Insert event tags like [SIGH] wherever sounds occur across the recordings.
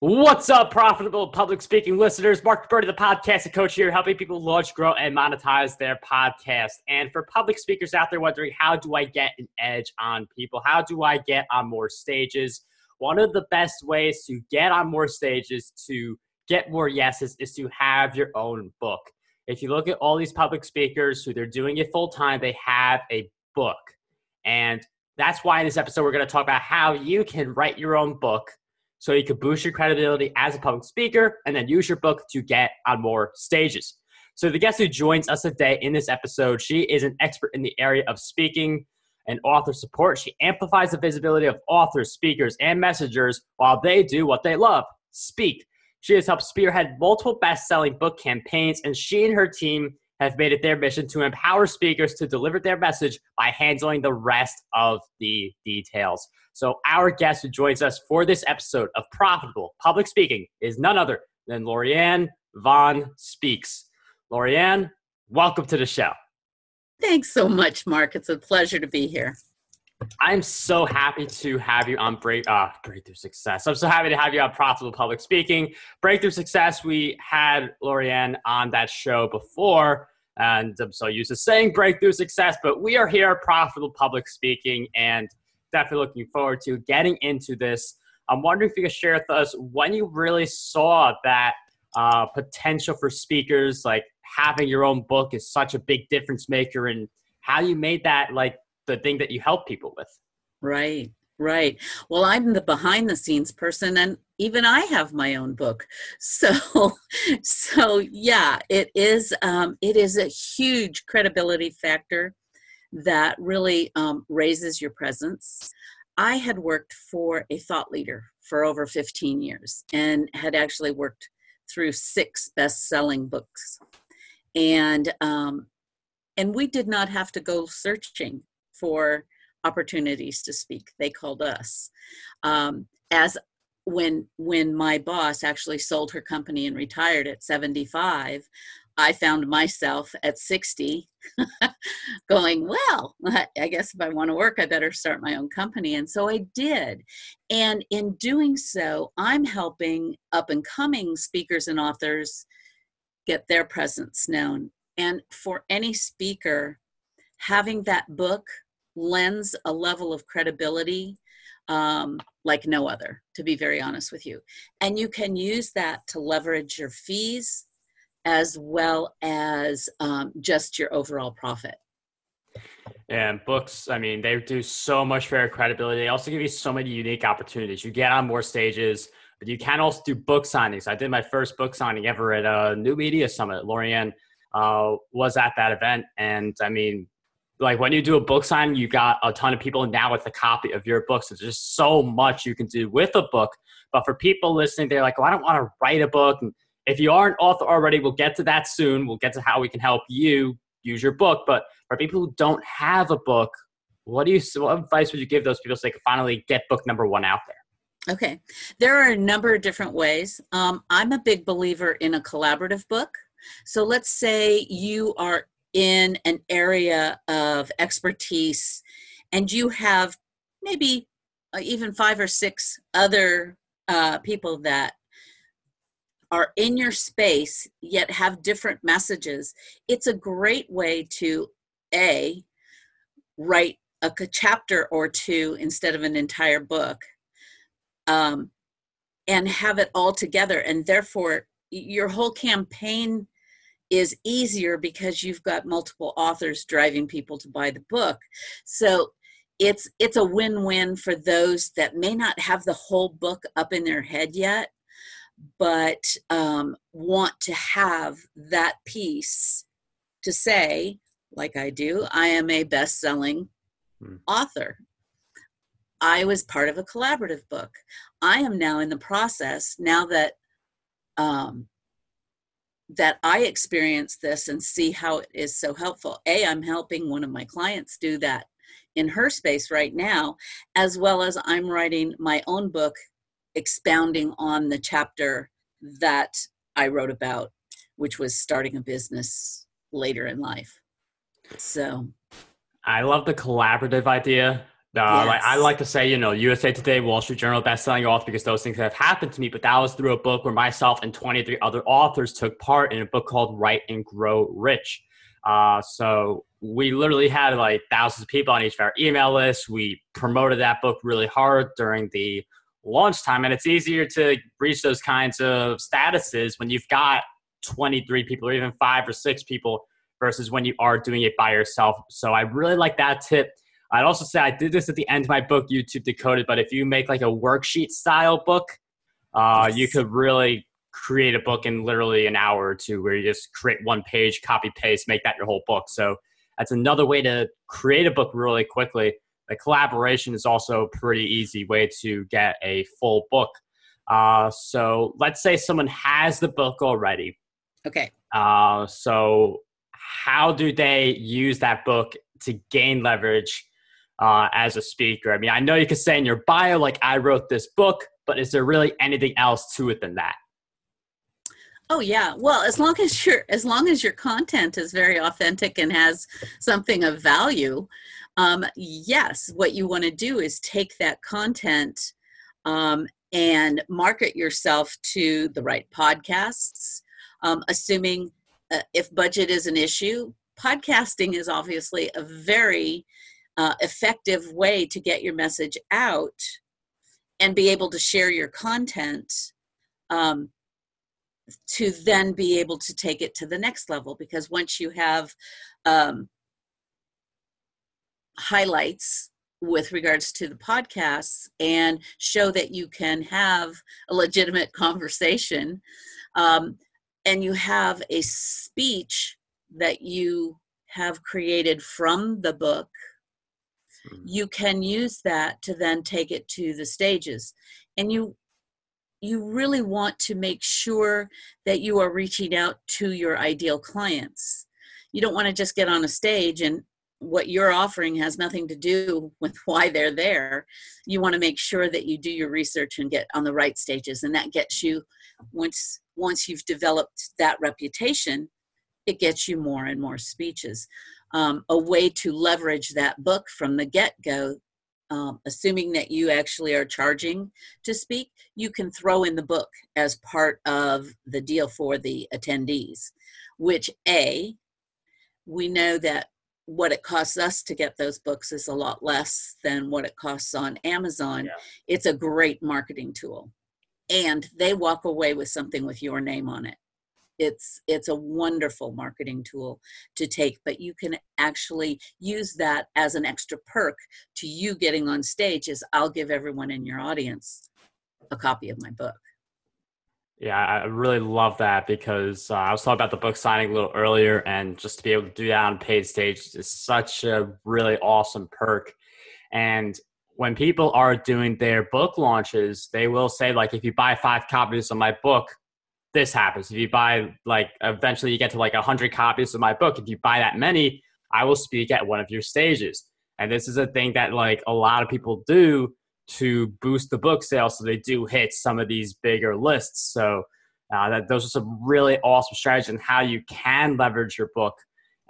What's up, profitable public speaking listeners? Mark Birdie, the podcast coach here, helping people launch, grow, and monetize their podcast. And for public speakers out there wondering, how do I get an edge on people? How do I get on more stages? One of the best ways to get on more stages, to get more yeses, is to have your own book. If you look at all these public speakers who they're doing it full time, they have a book. And that's why in this episode, we're going to talk about how you can write your own book so you can boost your credibility as a public speaker and then use your book to get on more stages. So, the guest who joins us today in this episode, she is an expert in the area of speaking and author support. She amplifies the visibility of authors, speakers, and messengers while they do what they love speak. She has helped spearhead multiple best selling book campaigns, and she and her team have made it their mission to empower speakers to deliver their message by handling the rest of the details. So, our guest who joins us for this episode of Profitable Public Speaking is none other than Lorianne Vaughn Speaks. Lorianne, welcome to the show. Thanks so much, Mark. It's a pleasure to be here. I'm so happy to have you on Break uh, Breakthrough Success. I'm so happy to have you on Profitable Public Speaking. Breakthrough Success, we had Lorianne on that show before, and I'm so used to saying Breakthrough Success, but we are here Profitable Public Speaking and definitely looking forward to getting into this. I'm wondering if you could share with us when you really saw that uh, potential for speakers, like having your own book is such a big difference maker, and how you made that like the thing that you help people with. Right. Right. Well, I'm the behind the scenes person and even I have my own book. [LAUGHS] So so yeah, it is um it is a huge credibility factor that really um, raises your presence. I had worked for a thought leader for over 15 years and had actually worked through six best-selling books. And um, and we did not have to go searching for opportunities to speak. They called us. Um, as when when my boss actually sold her company and retired at 75, I found myself at 60 [LAUGHS] going, well, [LAUGHS] I guess if I want to work, I better start my own company. And so I did. And in doing so, I'm helping up and coming speakers and authors get their presence known. And for any speaker, having that book lends a level of credibility um, like no other, to be very honest with you. And you can use that to leverage your fees as well as um, just your overall profit. And books, I mean, they do so much for your credibility. They also give you so many unique opportunities. You get on more stages, but you can also do book signings. I did my first book signing ever at a New Media Summit. Lorianne uh, was at that event. And I mean, like when you do a book sign, you got a ton of people now with a copy of your book. So there's just so much you can do with a book. But for people listening, they're like, "Oh, I don't want to write a book." And if you are an author already, we'll get to that soon. We'll get to how we can help you use your book. But for people who don't have a book, what do you what advice would you give those people so they can finally get book number one out there? Okay, there are a number of different ways. Um, I'm a big believer in a collaborative book. So let's say you are in an area of expertise and you have maybe uh, even five or six other uh, people that are in your space yet have different messages it's a great way to a write a chapter or two instead of an entire book um, and have it all together and therefore your whole campaign is easier because you've got multiple authors driving people to buy the book. So it's it's a win-win for those that may not have the whole book up in their head yet but um, want to have that piece to say like i do i am a best-selling hmm. author i was part of a collaborative book i am now in the process now that um, that I experience this and see how it is so helpful. A, I'm helping one of my clients do that in her space right now, as well as I'm writing my own book expounding on the chapter that I wrote about, which was starting a business later in life. So I love the collaborative idea Uh, yes. like, I like to say, you know, USA Today, Wall Street Journal, best-selling author because those things have happened to me. But that was through a book where myself and 23 other authors took part in a book called Write and Grow Rich. Uh, so we literally had like thousands of people on each of our email lists. We promoted that book really hard during the launch time, and it's easier to reach those kinds of statuses when you've got 23 people or even five or six people versus when you are doing it by yourself. So I really like that tip. I'd also say I did this at the end of my book, YouTube Decoded, but if you make like a worksheet style book, uh, yes. you could really create a book in literally an hour or two where you just create one page, copy paste, make that your whole book. So that's another way to create a book really quickly. The collaboration is also a pretty easy way to get a full book. Uh, so let's say someone has the book already. Okay. Uh, so how do they use that book to gain leverage uh, as a speaker? I mean, I know you could say in your bio, like, I wrote this book, but is there really anything else to it than that? Oh yeah. Well, as long as your as long as your content is very authentic and has something of value, um, yes, what you want to do is take that content um, and market yourself to the right podcasts. Um, assuming uh, if budget is an issue, podcasting is obviously a very uh, effective way to get your message out and be able to share your content um, to then be able to take it to the next level because once you have um, highlights with regards to the podcasts and show that you can have a legitimate conversation um, and you have a speech that you have created from the book hmm. you can use that to then take it to the stages and you you really want to make sure that you are reaching out to your ideal clients. You don't want to just get on a stage and what you're offering has nothing to do with [LAUGHS] why they're there. You want to make sure that you do your research and get on the right stages and that gets you once once you've developed that reputation, it gets you more and more speeches. Um, a way to leverage that book from the get-go um, assuming that you actually are charging to speak, you can throw in the book as part of the deal for the attendees, which A, we know that what it costs us to get those books is a lot less than what it costs on Amazon. Yeah. It's a great marketing tool. And they walk away with something with your name on it it's it's a wonderful marketing tool to take but you can actually use that as an extra perk to you getting on stage is i'll give everyone in your audience a copy of my book yeah, I really love that because uh, I was talking about the book signing a little earlier, and just to be able to do that on paid stage is such a really awesome perk. And when people are doing their book launches, they will say, like, if you buy five copies of my book, this happens. If you buy like eventually you get to like a hundred copies of my book, if you buy that many, I will speak at one of your stages. And this is a thing that like a lot of people do to boost the book sales, so they do hit some of these bigger lists. So uh, that those are some really awesome strategies and how you can leverage your book,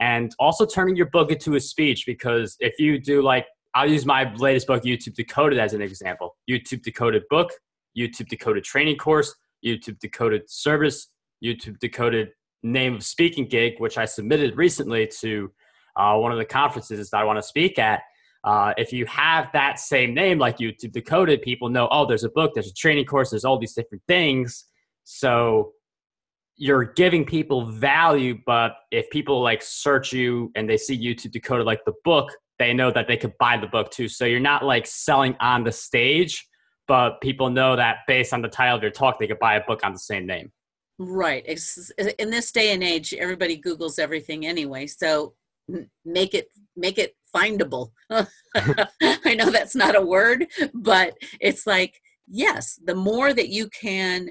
and also turning your book into a speech. Because if you do like, I'll use my latest book, YouTube Decoded, as an example. YouTube Decoded book, YouTube Decoded training course YouTube decoded service, YouTube decoded name of speaking gig, which I submitted recently to uh, one of the conferences that I want to speak at. Uh, if you have that same name like YouTube decoded, people know, oh, there's a book, there's a training course, there's all these different things. So you're giving people value, but if people like search you and they see YouTube decoded like the book, they know that they could buy the book too. So you're not like selling on the stage but people know that based on the title of your talk, they could buy a book on the same name. Right. in this day and age, everybody Googles everything anyway. So make it make it findable. [LAUGHS] I know that's not a word, but it's like yes, the more that you can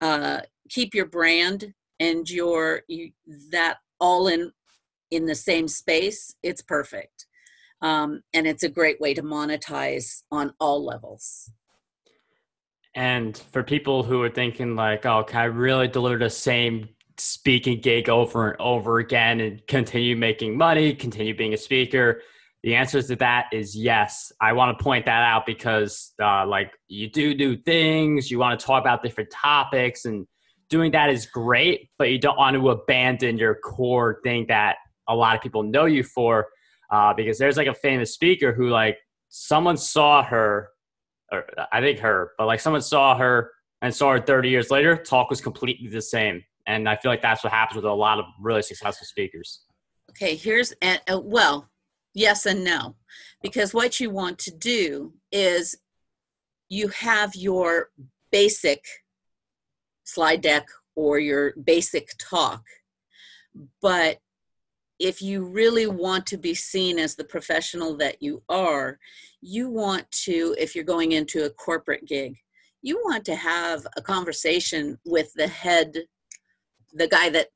uh, keep your brand and your you, that all in in the same space, it's perfect. Um, and it's a great way to monetize on all levels. And for people who are thinking like, oh, can I really deliver the same speaking gig over and over again and continue making money, continue being a speaker? The answer to that is yes. I want to point that out because, uh, like, you do do things, you want to talk about different topics, and doing that is great, but you don't want to abandon your core thing that a lot of people know you for. Uh, because there's like a famous speaker who, like, someone saw her, or I think her, but like someone saw her and saw her 30 years later, talk was completely the same. And I feel like that's what happens with a lot of really successful speakers. Okay, here's, uh, well, yes and no. Because what you want to do is you have your basic slide deck or your basic talk. But if you really want to be seen as the professional that you are, you want to, if you're going into a corporate gig, you want to have a conversation with the head, the guy that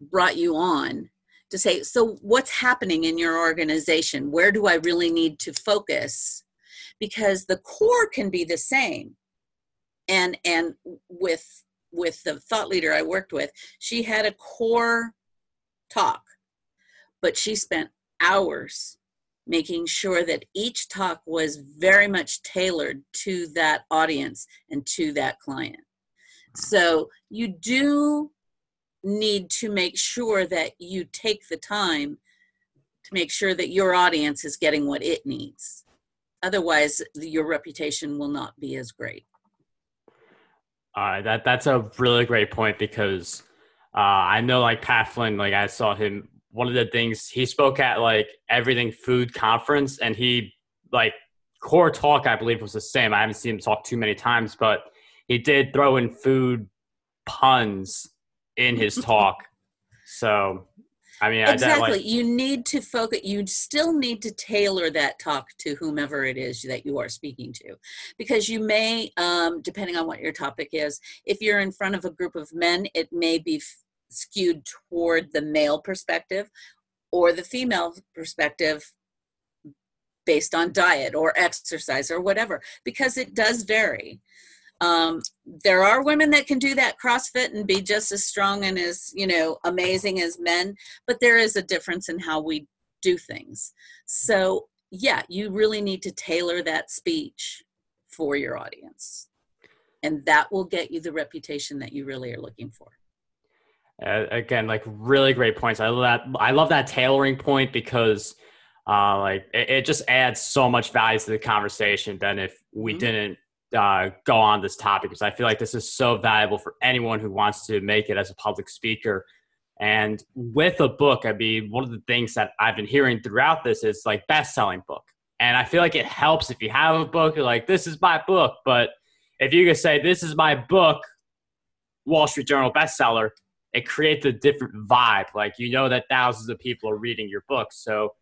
brought you on to say, so what's happening in your organization? Where do I really need to focus? Because the core can be the same. And and with with the thought leader I worked with, she had a core talk, but she spent hours making sure that each talk was very much tailored to that audience and to that client. So you do need to make sure that you take the time to make sure that your audience is getting what it needs. Otherwise, your reputation will not be as great. Uh, that that's a really great point because uh, I know like Pat Flynn, like I saw him. One of the things he spoke at like everything food conference, and he like core talk I believe was the same. I haven't seen him talk too many times, but he did throw in food puns in his [LAUGHS] talk. So, I mean, exactly. I, like, you need to focus. You still need to tailor that talk to whomever it is that you are speaking to, because you may, um, depending on what your topic is, if you're in front of a group of men, it may be f- skewed toward the male perspective or the female perspective based on diet or exercise or whatever because it does vary um, there are women that can do that CrossFit and be just as strong and as you know amazing as men, but there is a difference in how we do things. So yeah, you really need to tailor that speech for your audience, and that will get you the reputation that you really are looking for. Uh, again, like really great points. I love that. I love that tailoring point because, uh, like it, it just adds so much value to the conversation than if we mm-hmm. didn't uh, go on this topic because I feel like this is so valuable for anyone who wants to make it as a public speaker. And with a book, I mean, one of the things that I've been hearing throughout this is like best selling book. And I feel like it helps if you have a book, you're like, this is my book. But if you can say, this is my book, Wall Street Journal bestseller, it creates a different vibe. Like, you know that thousands of people are reading your book. So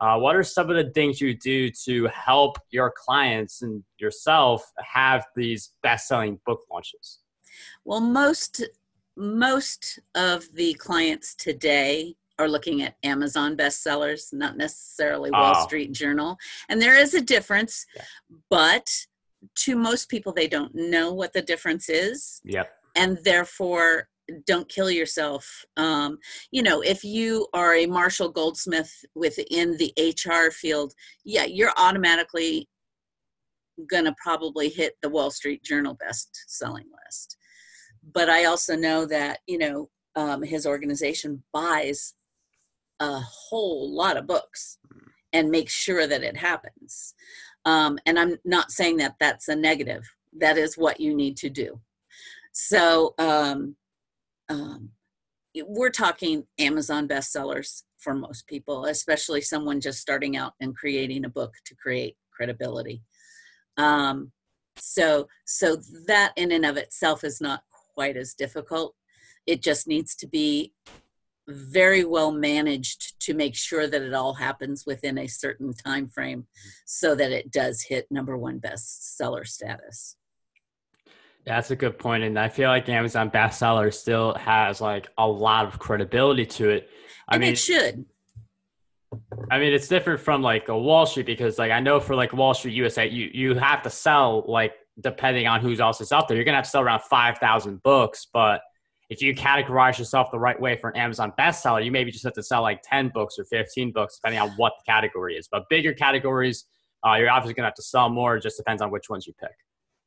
uh, what are some of the things you do to help your clients and yourself have these best-selling book launches? Well, most most of the clients today are looking at Amazon bestsellers, not necessarily Wall oh. Street Journal. And there is a difference, yeah. but to most people, they don't know what the difference is. Yep. And therefore, don't kill yourself. Um, you know, if you are a Marshall Goldsmith within the HR field, yeah, you're automatically going to probably hit the Wall Street Journal best selling list. But I also know that, you know, um, his organization buys a whole lot of books and makes sure that it happens. Um, and I'm not saying that that's a negative, that is what you need to do. So, um, um, we're talking Amazon bestsellers for most people, especially someone just starting out and creating a book to create credibility. Um, so, so that in and of itself is not quite as difficult. It just needs to be very well managed to make sure that it all happens within a certain time frame so that it does hit number one bestseller status that's a good point, and I feel like Amazon bestseller still has like a lot of credibility to it. I and mean, it should. I mean, it's different from like a Wall Street because, like, I know for like Wall Street USA, you you have to sell like depending on who's else is out there, you're gonna have to sell around five thousand books. But if you categorize yourself the right way for an Amazon bestseller, you maybe just have to sell like 10 books or 15 books, depending on what the category is. But bigger categories, uh, you're obviously going to have to sell more. It just depends on which ones you pick.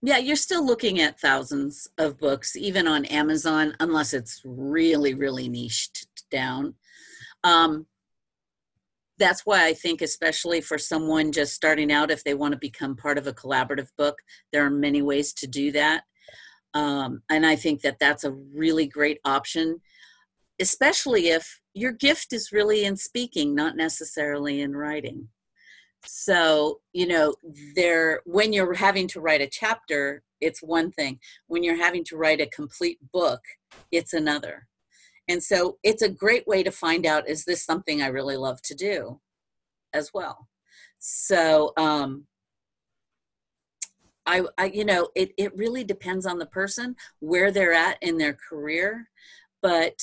Yeah, you're still looking at thousands of books, even on Amazon, unless it's really, really niched down. Um, that's why I think, especially for someone just starting out, if they want to become part of a collaborative book, there are many ways to do that. Um, and I think that that's a really great option, especially if your gift is really in speaking, not necessarily in writing. So, you know, there when you're having to write a chapter, it's one thing. When you're having to write a complete book, it's another. And so it's a great way to find out is this something I really love to do as well. So um I, I you know it, it really depends on the person where they're at in their career but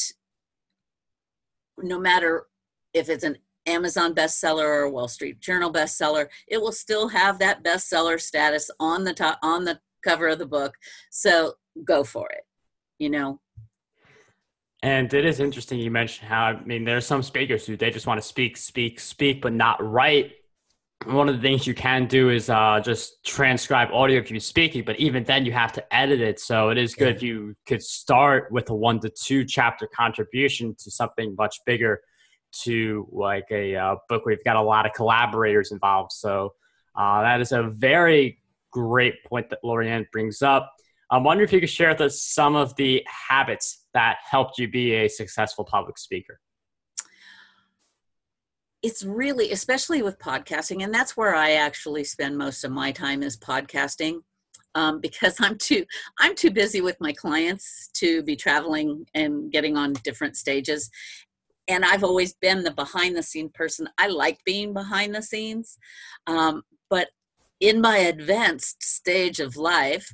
no matter if it's an Amazon bestseller or Wall Street Journal bestseller, it will still have that bestseller status on the top on the cover of the book. So go for it. You know, and it is interesting you mentioned how I mean there are some speakers who they just want to speak, speak, speak, but not write. One of the things you can do is uh, just transcribe audio if you're speaking, but even then you have to edit it. So it is good if you could start with a one to two chapter contribution to something much bigger, to like a uh, book where you've got a lot of collaborators involved. So uh, that is a very great point that Lorianne brings up. I'm wondering if you could share with us some of the habits that helped you be a successful public speaker. It's really, especially with podcasting, and that's where I actually spend most of my time is podcasting. Um, because [LAUGHS] I'm too I'm too busy with my clients to be traveling and getting on different stages. And I've always been the behind the scene person. I like being behind the scenes, um, but in my advanced stage of life,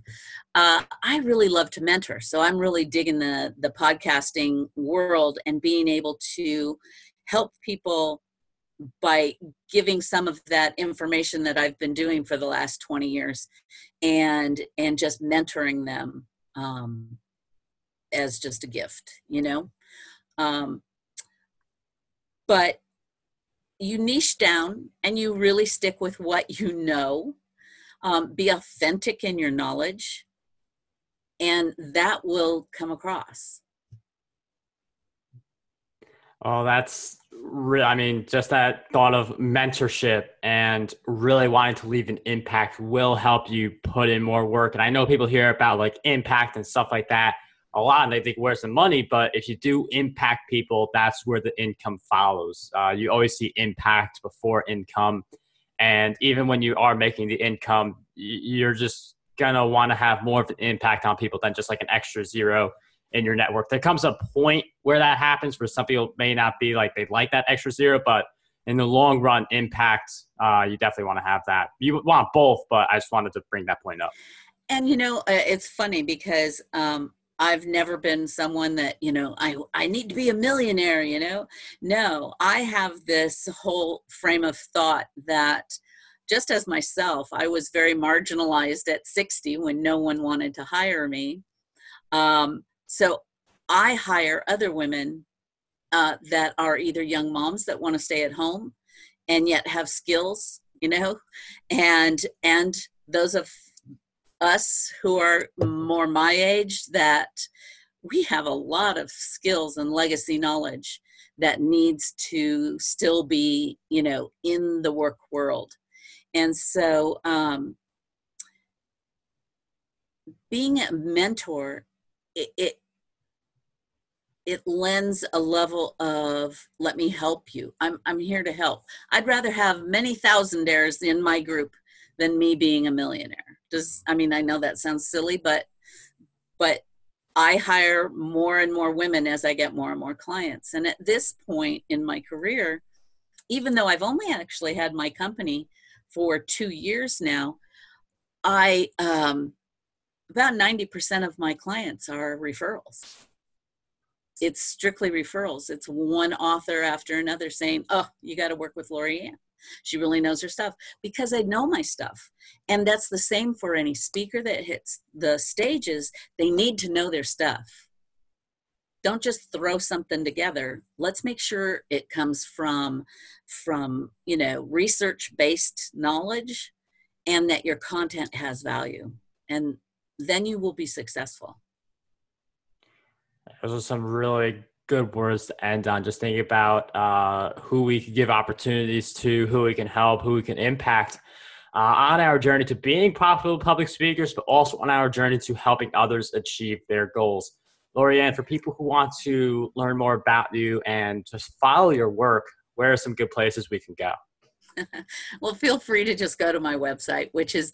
uh, I really love to mentor. So I'm really digging the the podcasting world and being able to help people by giving some of that information that I've been doing for the last 20 years and and just mentoring them um, as just a gift, you know. Um, but you niche down and you really stick with what you know. Um, be authentic in your knowledge, and that will come across. Oh, that's real. I mean, just that thought of mentorship and really wanting to leave an impact will help you put in more work. And I know people hear about like impact and stuff like that a lot and they think where's the money but if you do impact people that's where the income follows. Uh, you always see impact before income. And even when you are making the income you're just gonna want to have more of an impact on people than just like an extra zero in your network. There comes a point where that happens where some people may not be like they like that extra zero but in the long run impact uh, you definitely want to have that. You want both but i just wanted to bring that point up. And you know uh, it's funny because um, I've never been someone that, you know, I, I need to be a millionaire, you know. No, I have this whole frame of thought that just as myself, I was very marginalized at 60 when no one wanted to hire me. Um, so I hire other women uh, that are either young moms that want to stay at home and yet have skills, you know, and and those of us who are more my age that we have a lot of skills and legacy knowledge that needs to still be you know in the work world. And so um, being a mentor it, it it lends a level of let me help you. I'm i'm here to help. I'd rather have many thousandaires in my group than me being a millionaire does i mean i know that sounds silly but but i hire more and more women as i get more and more clients. And at this point in my career even though i've only actually had my company for two years now i um about 90% of my clients are referrals. It's strictly referrals. It's one author after another saying oh you got to work with Lorianne she really knows her stuff because I know my stuff. And that's the same for any speaker that hits the stages. They need to know their stuff. don't just throw something together let's make sure it comes from from you know research based knowledge and that your content has value and then you will be successful those are some really good words to end on just thinking about uh, who we can give opportunities to who we can help who we can impact uh, on our journey to being profitable public speakers but also on our journey to helping others achieve their goals Lorianne, for people who want to learn more about you and just follow your work, where are some good places we can go? [LAUGHS] well, feel free to just go to my website, which is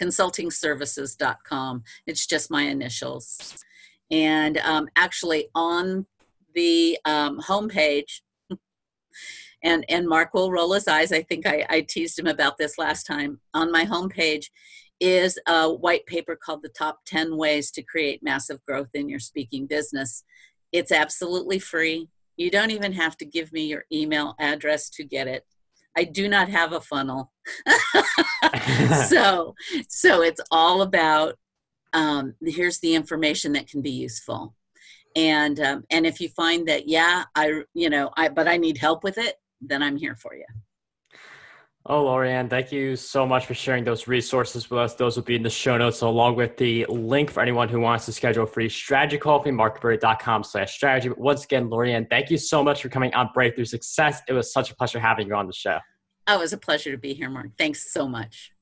www.lvsconsultingservices.com. It's just my initials. And um, actually, on the um, homepage, [LAUGHS] and, and Mark will roll his eyes. I think I, I teased him about this last time. On my homepage is a white paper called The Top 10 Ways to Create Massive Growth in Your Speaking Business. It's absolutely free. You don't even have to give me your email address to get it. I do not have a funnel. [LAUGHS] so, so it's all about um, here's the information that can be useful. And um, and if you find that yeah, I you know I but I need help with it, then I'm here for you. Oh, Lorianne, thank you so much for sharing those resources with us. Those will be in the show notes along with the link for anyone who wants to schedule a free strategy call with me, markberry.com slash strategy. But once again, Lorianne, thank you so much for coming on Breakthrough Success. It was such a pleasure having you on the show. Oh, it was a pleasure to be here, Mark. Thanks so much.